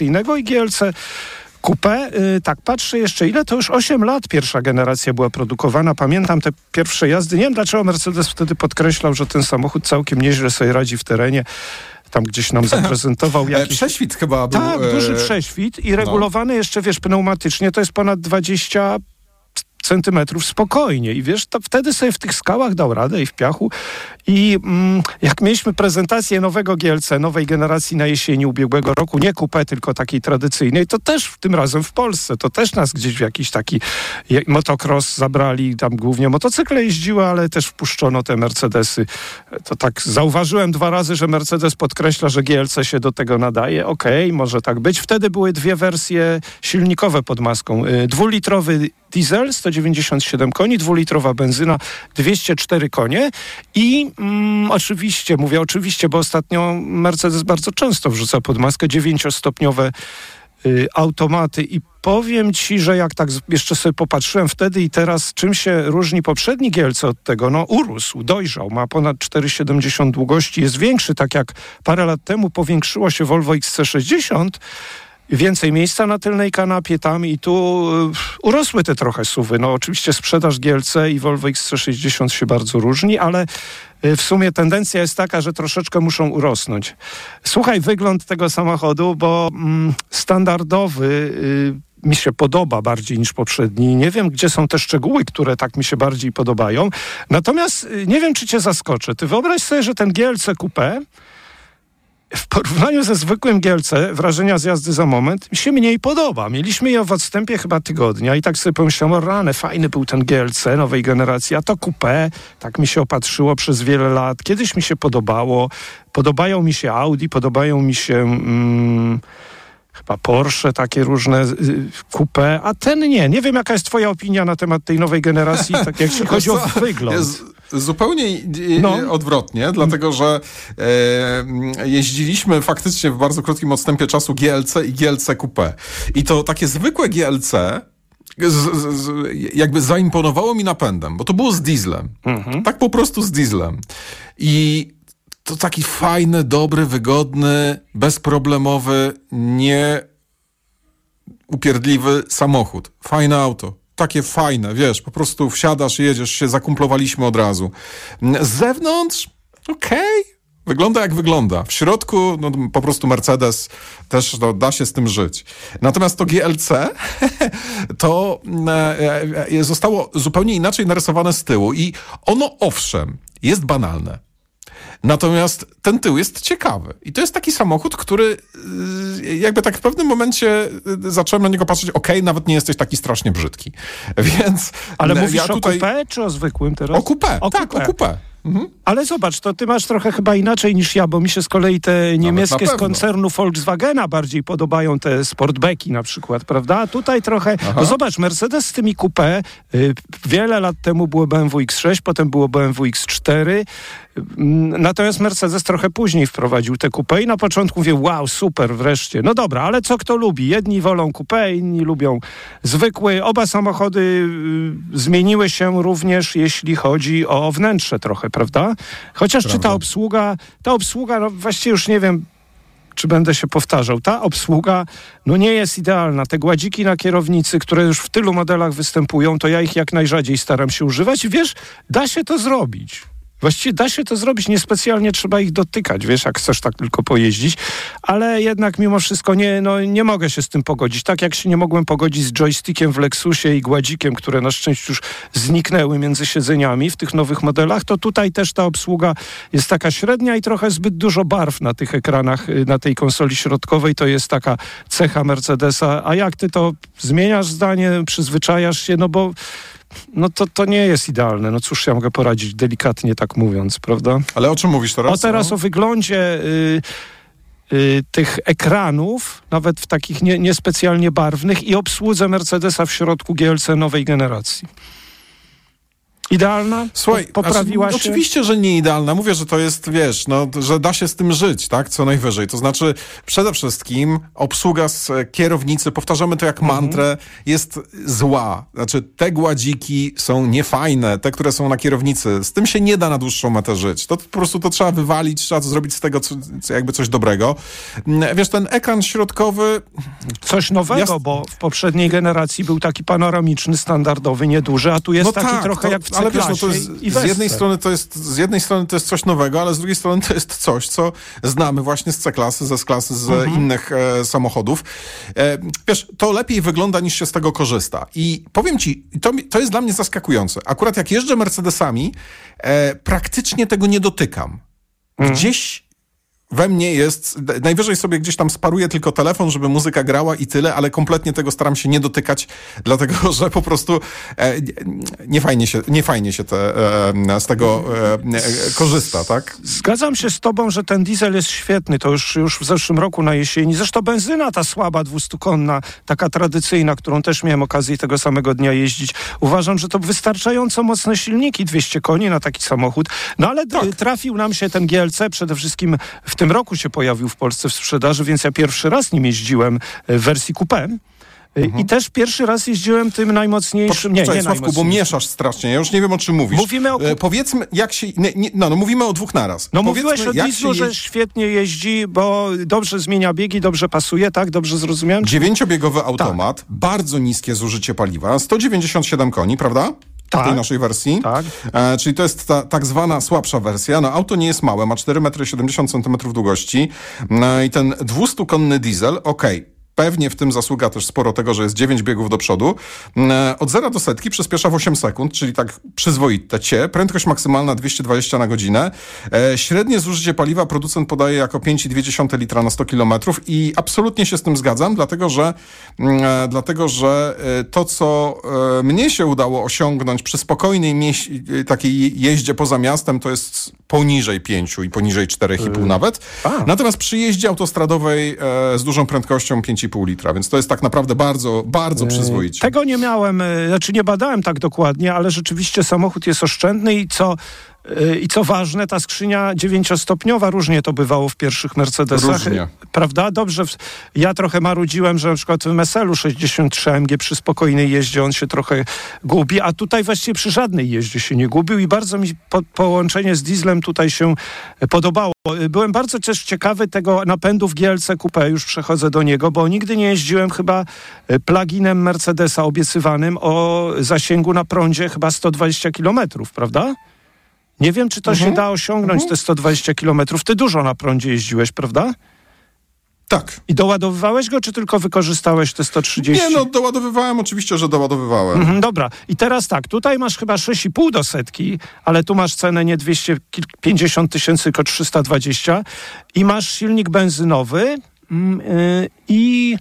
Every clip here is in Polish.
i GLC Coupé, y, tak, patrzę jeszcze, ile to już 8 lat pierwsza generacja była produkowana. Pamiętam te pierwsze jazdy. Nie wiem, dlaczego Mercedes wtedy podkreślał, że ten samochód całkiem nieźle sobie radzi w terenie tam gdzieś nam zaprezentował E, jakiś... Prześwit chyba był. Tak, e, duży prześwit i regulowany jeszcze, wiesz, pneumatycznie, to jest ponad 20 centymetrów spokojnie. I wiesz, to wtedy sobie w tych skałach dał radę i w piachu. I mm, jak mieliśmy prezentację nowego GLC, nowej generacji na jesieni ubiegłego roku, nie coupé, tylko takiej tradycyjnej, to też tym razem w Polsce, to też nas gdzieś w jakiś taki motocross zabrali, tam głównie motocykle jeździły, ale też wpuszczono te Mercedesy. To tak zauważyłem dwa razy, że Mercedes podkreśla, że GLC się do tego nadaje. Okej, może tak być. Wtedy były dwie wersje silnikowe pod maską. Y, Dwulitrowy diesel 197 koni, dwulitrowa benzyna 204 konie i mm, oczywiście, mówię oczywiście, bo ostatnio Mercedes bardzo często wrzuca pod maskę dziewięciostopniowe y, automaty i powiem ci, że jak tak jeszcze sobie popatrzyłem wtedy i teraz, czym się różni poprzedni GLC od tego? No urósł, dojrzał, ma ponad 4,70 długości, jest większy, tak jak parę lat temu powiększyło się Volvo XC60, więcej miejsca na tylnej kanapie tam i tu y, urosły te trochę suwy. No oczywiście sprzedaż GLC i Volvo XC60 się bardzo różni, ale y, w sumie tendencja jest taka, że troszeczkę muszą urosnąć. Słuchaj, wygląd tego samochodu, bo mm, standardowy y, mi się podoba bardziej niż poprzedni. Nie wiem, gdzie są te szczegóły, które tak mi się bardziej podobają. Natomiast y, nie wiem, czy cię zaskoczę. Ty wyobraź sobie, że ten GLC Coupé w porównaniu ze zwykłym GLC, wrażenia z jazdy za moment, mi się mniej podoba. Mieliśmy je w odstępie chyba tygodnia i tak sobie pomyślałem, o rany, fajny był ten GLC nowej generacji, a to coupé, tak mi się opatrzyło przez wiele lat. Kiedyś mi się podobało, podobają mi się Audi, podobają mi się... Mm, chyba Porsche, takie różne y, coupe, a ten nie. Nie wiem, jaka jest twoja opinia na temat tej nowej generacji, tak jeśli chodzi o wygląd. Jest zupełnie No. odwrotnie, dlatego że e, jeździliśmy faktycznie w bardzo krótkim odstępie czasu GLC i GLC Coupé. I to takie zwykłe GLC z, z, z, jakby zaimponowało mi napędem, bo to było z dieslem. Tak po prostu z dieslem. I to taki fajny, dobry, wygodny, bezproblemowy, nie upierdliwy samochód. Fajne auto. Takie fajne, wiesz, po prostu wsiadasz, jedziesz się, zakumplowaliśmy od razu. Z zewnątrz, okej, wygląda jak wygląda. W środku, no po prostu Mercedes też no, da się z tym żyć. Natomiast to GLC to e, e, zostało zupełnie inaczej narysowane z tyłu i ono owszem, jest banalne. Natomiast ten tył jest ciekawy. I to jest taki samochód, który y, jakby tak w pewnym momencie y, zacząłem na niego patrzeć, okej, nawet nie jesteś taki strasznie brzydki. Więc Ale no, mówisz ja o tutaj... coupé czy o zwykłym teraz? O coupé, O tak, coupé. o coupé. Mhm. Ale zobacz, to ty masz trochę chyba inaczej niż ja, bo mi się z kolei te niemieckie z koncernu Volkswagena bardziej podobają, te sportbeki na przykład, prawda? A tutaj trochę, no zobacz, Mercedes z tymi coupé, y, wiele lat temu było BMW X6, potem było BMW X4, Mm, Natomiast Mercedes trochę później wprowadził te coupé i na początku mówię, wow, super, wreszcie. No dobra, ale co kto lubi? Jedni wolą coupé, inni lubią zwykły. Oba samochody y, zmieniły się również, jeśli chodzi o wnętrze trochę, prawda? Chociaż czy ta obsługa, ta obsługa, no właściwie już nie wiem, czy będę się powtarzał. Ta obsługa no nie jest idealna. Te gładziki na kierownicy, które już w tylu modelach występują, to ja ich jak najrzadziej staram się używać. Wiesz, da się to zrobić. Właściwie da się to zrobić, niespecjalnie trzeba ich dotykać, wiesz, jak chcesz tak tylko pojeździć, ale jednak mimo wszystko nie, no, nie mogę się z tym pogodzić. Tak jak się nie mogłem pogodzić z joystickiem w Lexusie i gładzikiem, które na szczęście już zniknęły między siedzeniami w tych nowych modelach, to tutaj też ta obsługa jest taka średnia i trochę zbyt dużo barw na tych ekranach, y, na tej konsoli środkowej, to jest taka cecha Mercedesa. A jak ty to zmieniasz zdanie, przyzwyczajasz się, no bo no to, to nie jest idealne. No cóż ja mogę poradzić, delikatnie tak mówiąc, prawda? Ale o czym mówisz teraz? O teraz o wyglądzie y, y, tych ekranów, nawet w takich nie, niespecjalnie barwnych i obsłudze Mercedesa w środku GLC nowej generacji. Idealna? Słuchaj, poprawiła znaczy, się? Oczywiście, że nie idealna. Mówię, że to jest, wiesz, no, że da się z tym żyć, tak? Co najwyżej. To znaczy, przede wszystkim obsługa z kierownicy, powtarzamy to jak Mhm. mantrę, jest zła. Znaczy, te gładziki są niefajne, te, które są na kierownicy. Z tym się nie da na dłuższą metę żyć. To po prostu to trzeba wywalić, trzeba zrobić z tego co, jakby coś dobrego. Mm, Wiesz, ten ekran środkowy, Coś nowego, Ja- bo w poprzedniej generacji był taki panoramiczny, standardowy, nieduży, a tu jest taki trochę No to- jak w ale wiesz, no to jest, z jednej strony to jest z jednej strony to jest coś nowego, ale z drugiej strony to jest coś, co znamy właśnie z C-klasy, ze S-klasy, z Mhm. innych e, samochodów. E, wiesz, to lepiej wygląda niż się z tego korzysta. I powiem ci, to, to jest dla mnie zaskakujące. Akurat jak jeżdżę Mercedesami, e, praktycznie tego nie dotykam. Mhm. Gdzieś we mnie jest, najwyżej sobie gdzieś tam sparuję tylko telefon, żeby muzyka grała i tyle, ale kompletnie tego staram się nie dotykać, dlatego że po prostu e, nie fajnie się, nie fajnie się te, e, z tego e, e, korzysta, tak? Zgadzam się z tobą, że ten diesel jest świetny. To już, już w zeszłym roku na jesieni. Zresztą benzyna ta słaba, dwustukonna, taka tradycyjna, którą też miałem okazję tego samego dnia jeździć. Uważam, że to wystarczająco mocne silniki, 200 koni na taki samochód. No ale Tak. trafił nam się ten GLC, przede wszystkim w tym roku się pojawił w Polsce w sprzedaży, więc ja pierwszy raz nim jeździłem e, w wersji coupé. E, I też pierwszy raz jeździłem tym najmocniejszym, nie, nie Poczekaj, Sławku, bo mieszasz strasznie, ja już nie wiem o czym mówisz. Mówimy o E, powiedzmy, jak się, nie, nie, no, no mówimy o dwóch naraz. No Powiedzmy, mówiłeś o dieslu, że jeździ- świetnie jeździ, bo dobrze zmienia biegi, dobrze pasuje, tak? Dobrze zrozumiałem? Dziewięciobiegowy automat, bardzo niskie zużycie paliwa, 197 koni, prawda? Tak. tej naszej wersji. Tak. E, czyli to jest ta tak zwana słabsza wersja. No auto nie jest małe, ma 4,70 m długości no, i ten 200-konny diesel, okej. Pewnie w tym zasługa też sporo tego, że jest 9 biegów do przodu. E, Od 0 do setki przyspiesza w 8 sekund, czyli tak przyzwoite cie. Prędkość maksymalna 220 na godzinę. E, Średnie zużycie paliwa producent podaje jako 5,2 litra na 100 km i absolutnie się z tym zgadzam, dlatego że, mm, e, dlatego, że to, co mnie się udało osiągnąć przy spokojnej takiej jeździe poza miastem, to jest poniżej 5 i poniżej 4,5 nawet. a. Natomiast przy jeździe autostradowej z dużą prędkością 5,5 litra, więc to jest tak naprawdę bardzo, bardzo przyzwoicie. Tego nie miałem, e, znaczy nie badałem tak dokładnie, ale rzeczywiście samochód jest oszczędny i co, i co ważne, ta skrzynia dziewięciostopniowa, różnie to bywało w pierwszych Mercedesach. Różnie. Prawda? Dobrze. Ja trochę marudziłem, że na przykład w MSL-u 63 AMG przy spokojnej jeździe on się trochę gubi, a tutaj właściwie przy żadnej jeździe się nie gubił i bardzo mi po, połączenie z dieslem tutaj się podobało. Byłem bardzo też ciekawy tego napędu w GLC Coupe, już przechodzę do niego, bo nigdy nie jeździłem chyba e, pluginem Mercedesa obiecywanym o zasięgu na prądzie chyba 120 km, prawda? Nie wiem, czy to Mhm. się da osiągnąć, te 120 km. Ty dużo na prądzie jeździłeś, prawda? Tak. I doładowywałeś go, czy tylko wykorzystałeś te 130? Nie, no doładowywałem, oczywiście, że doładowywałem. Mhm, dobra, i teraz tak, tutaj masz chyba 6,5 do setki, ale tu masz cenę nie 250 tysięcy, tylko 320 i masz silnik benzynowy mm, yy, i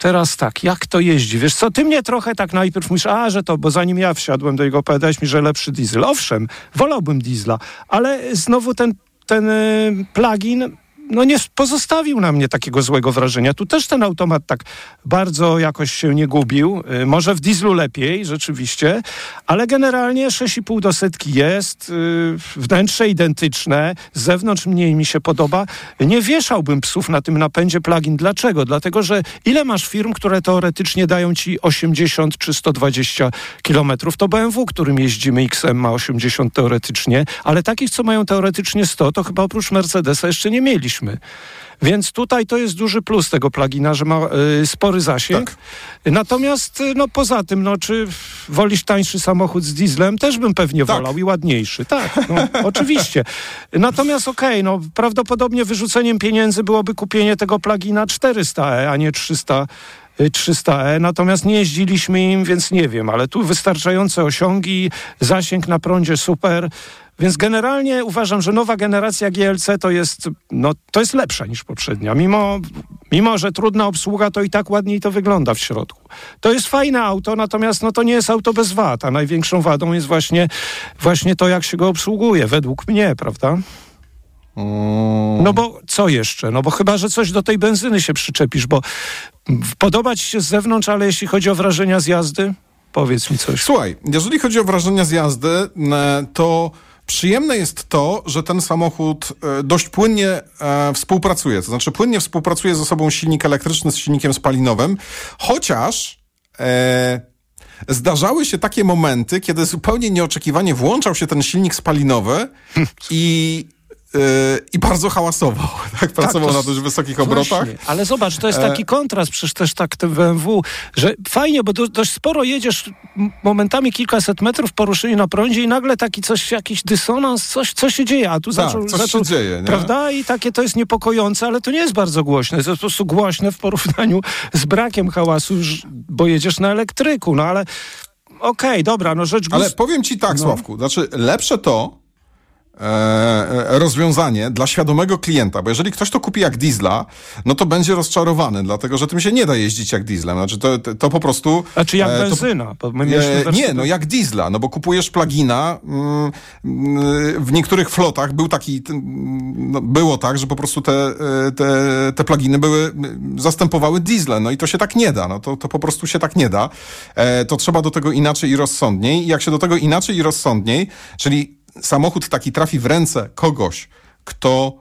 teraz tak, jak to jeździ? Wiesz co, ty mnie trochę tak najpierw mówisz, a, że to, bo zanim ja wsiadłem do jego, opowiadałeś mi, że lepszy diesel. Owszem, wolałbym diesla, ale znowu ten, ten yy, plugin no nie pozostawił na mnie takiego złego wrażenia. Tu też ten automat tak bardzo jakoś się nie gubił. Y, Może w dieslu lepiej, rzeczywiście, ale generalnie 6,5 do setki jest, y, wnętrze identyczne, z zewnątrz mniej mi się podoba. Nie wieszałbym psów na tym napędzie plugin. Dlaczego? Dlatego, że ile masz firm, które teoretycznie dają ci 80 czy 120 kilometrów? To BMW, którym jeździmy, XM ma 80 teoretycznie, ale takich, co mają teoretycznie 100, to chyba oprócz Mercedesa jeszcze nie mieliśmy. Więc tutaj to jest duży plus tego plugina, że ma y, spory zasięg. Tak. Natomiast y, no poza tym, no czy wolisz tańszy samochód z dieslem? Też bym pewnie Tak. wolał i ładniejszy. Tak, no, oczywiście. Natomiast okej, no prawdopodobnie wyrzuceniem pieniędzy byłoby kupienie tego plugina 400e, a nie 300 y, 300e, natomiast nie jeździliśmy im, więc nie wiem, ale tu wystarczające osiągi, zasięg na prądzie super, więc generalnie uważam, że nowa generacja GLC to jest, no, to jest lepsza niż poprzednia. Mimo, mimo, że trudna obsługa, to i tak ładniej to wygląda w środku. To jest fajne auto, natomiast no, to nie jest auto bez wad, a największą wadą jest właśnie, właśnie to, jak się go obsługuje, według mnie, prawda? Mm, No bo co jeszcze? No bo chyba, że coś do tej benzyny się przyczepisz, bo podoba ci się z zewnątrz, ale jeśli chodzi o wrażenia z jazdy, Powiedz mi coś. Słuchaj, jeżeli chodzi o wrażenia z jazdy, to przyjemne jest to, że ten samochód e, dość płynnie e, współpracuje. To znaczy płynnie współpracuje ze sobą silnik elektryczny z silnikiem spalinowym, chociaż e, zdarzały się takie momenty, kiedy zupełnie nieoczekiwanie włączał się ten silnik spalinowy i i bardzo hałasował. Tak, pracował tak, na dość wysokich obrotach. Ale zobacz, to jest e, taki kontrast, przecież też tak tym BMW, że fajnie, bo dość sporo jedziesz momentami kilkaset metrów poruszeni na prądzie i nagle taki coś, jakiś dysonans, coś, co się dzieje, a tu tak, zaczął, coś zaczął, się dzieje, nie? prawda? I takie to jest niepokojące, ale to nie jest bardzo głośne. To jest po prostu głośne w porównaniu z brakiem hałasu, bo jedziesz na elektryku, no ale okej, okay, dobra, no rzecz... Ale powiem ci tak, no. Sławku, znaczy lepsze to, rozwiązanie dla świadomego klienta, bo jeżeli ktoś to kupi jak diesla, no to będzie rozczarowany, dlatego że tym się nie da jeździć jak dieslem. Znaczy to, to, po prostu... A czy jak e, benzyna? To, e, nie, no jak diesla, no bo kupujesz plugina, mm, mm, w niektórych flotach był taki, no, było tak, że po prostu te, e, te, te pluginy były, zastępowały diesle, no i to się tak nie da, no to, to po prostu się tak nie da. E, to trzeba do tego inaczej i rozsądniej i jak się do tego inaczej i rozsądniej, czyli samochód taki trafi w ręce kogoś, kto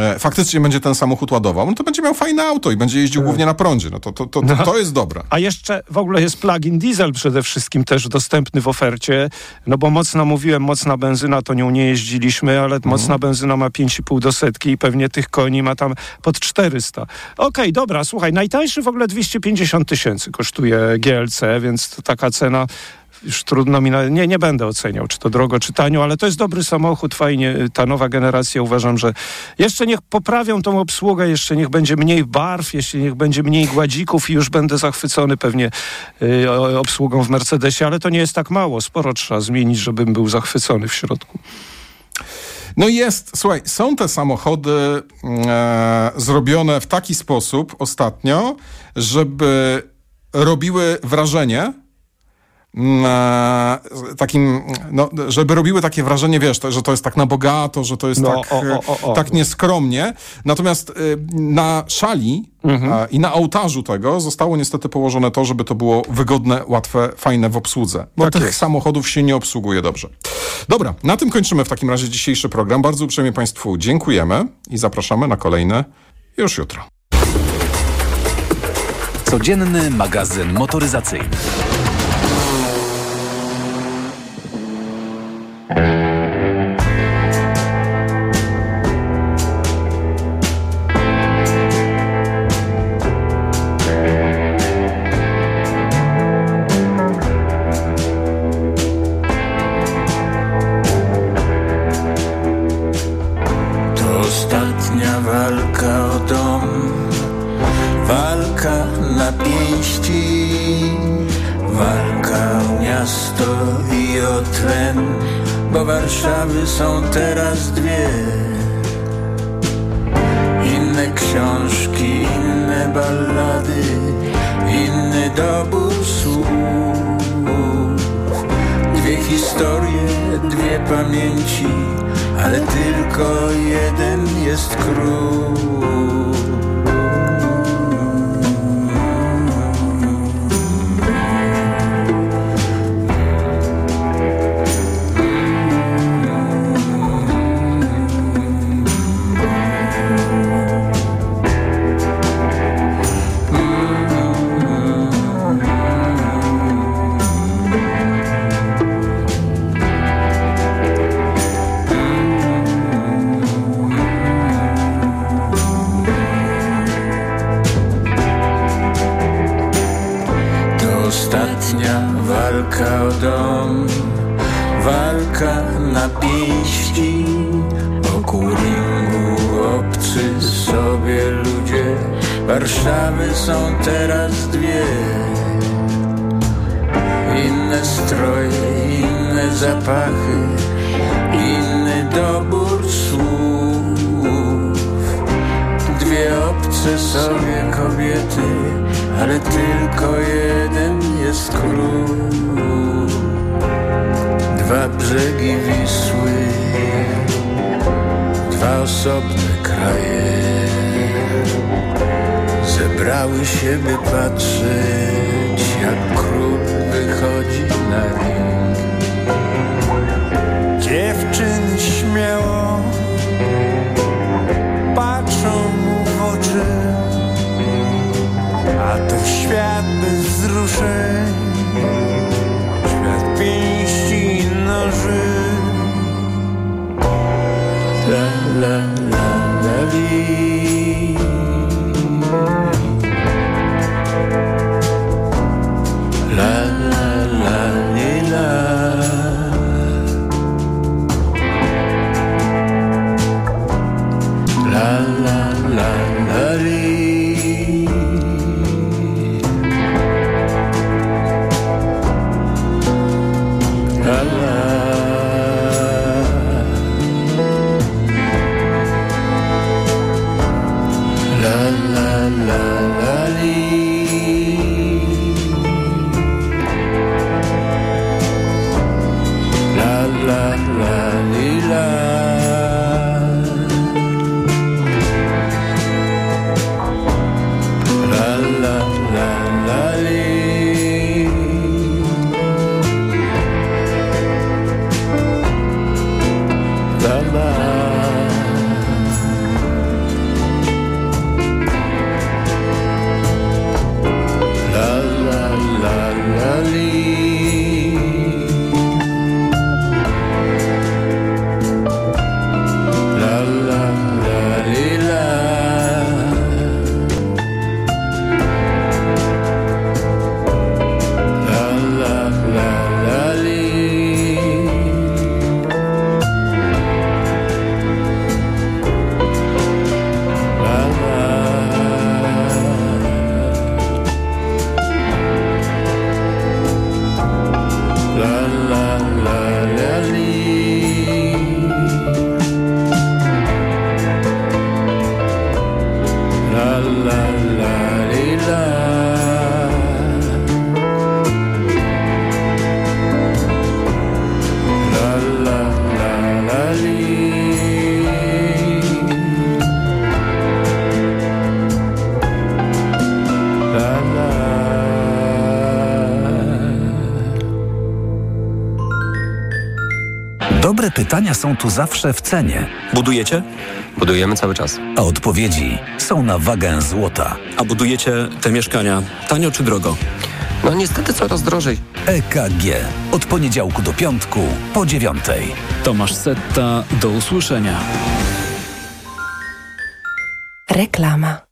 e, faktycznie będzie ten samochód ładował, no to będzie miał fajne auto i będzie jeździł tak. głównie na prądzie. No to, to, to, to, no. to jest dobre. A jeszcze w ogóle jest plug-in diesel przede wszystkim też dostępny w ofercie, no bo mocno mówiłem, mocna benzyna to nią nie jeździliśmy, ale mhm. mocna benzyna ma 5,5 do setki i pewnie tych koni ma tam pod 400. Okej, okay, dobra, słuchaj, najtańszy w ogóle 250 tysięcy kosztuje GLC, więc to taka cena już trudno mi, na, nie, nie będę oceniał, czy to drogo, czy tanio, ale to jest dobry samochód, fajnie, ta nowa generacja uważam, że jeszcze niech poprawią tą obsługę, jeszcze niech będzie mniej barw, jeśli niech będzie mniej gładzików i już będę zachwycony pewnie y, obsługą w Mercedesie, ale to nie jest tak mało, sporo trzeba zmienić, żebym był zachwycony w środku. No jest, słuchaj, są te samochody e, zrobione w taki sposób ostatnio, żeby robiły wrażenie, takim, no, żeby robiły takie wrażenie, wiesz, to, że to jest tak na bogato, że to jest no, tak, o, o, o, tak nieskromnie. Natomiast y, na szali mhm. i na ołtarzu tego zostało niestety położone to, żeby to było wygodne, łatwe, fajne w obsłudze. Bo tak tych jest. samochodów się nie obsługuje dobrze. Dobra, na tym kończymy w takim razie dzisiejszy program. Bardzo uprzejmie Państwu dziękujemy i zapraszamy na kolejne już jutro. Codzienny magazyn motoryzacyjny. Thank you. pamięci, ale tylko jeden jest król. są teraz dwie. Inne stroje, inne zapachy Inny dobór słów. Dwie obce sobie kobiety Ale tylko jeden jest król. Dwa brzegi Wisły Dwa osobne kraje zebrały się, by patrzeć, jak król wychodzi na ring Dziewczyny śmiało patrzą mu w oczy A to świat bez wzruszeń pytania są tu zawsze w cenie, Budujecie? Budujemy cały czas. a odpowiedzi są na wagę złota. A budujecie te mieszkania tanio czy drogo? No niestety coraz drożej. EKG. Od poniedziałku do piątku po dziewiątej. Tomasz Setta, do usłyszenia. Reklama.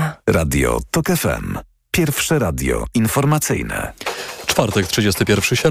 Radio TOK FM. Pierwsze radio informacyjne. Czwartek, 31 sierpnia.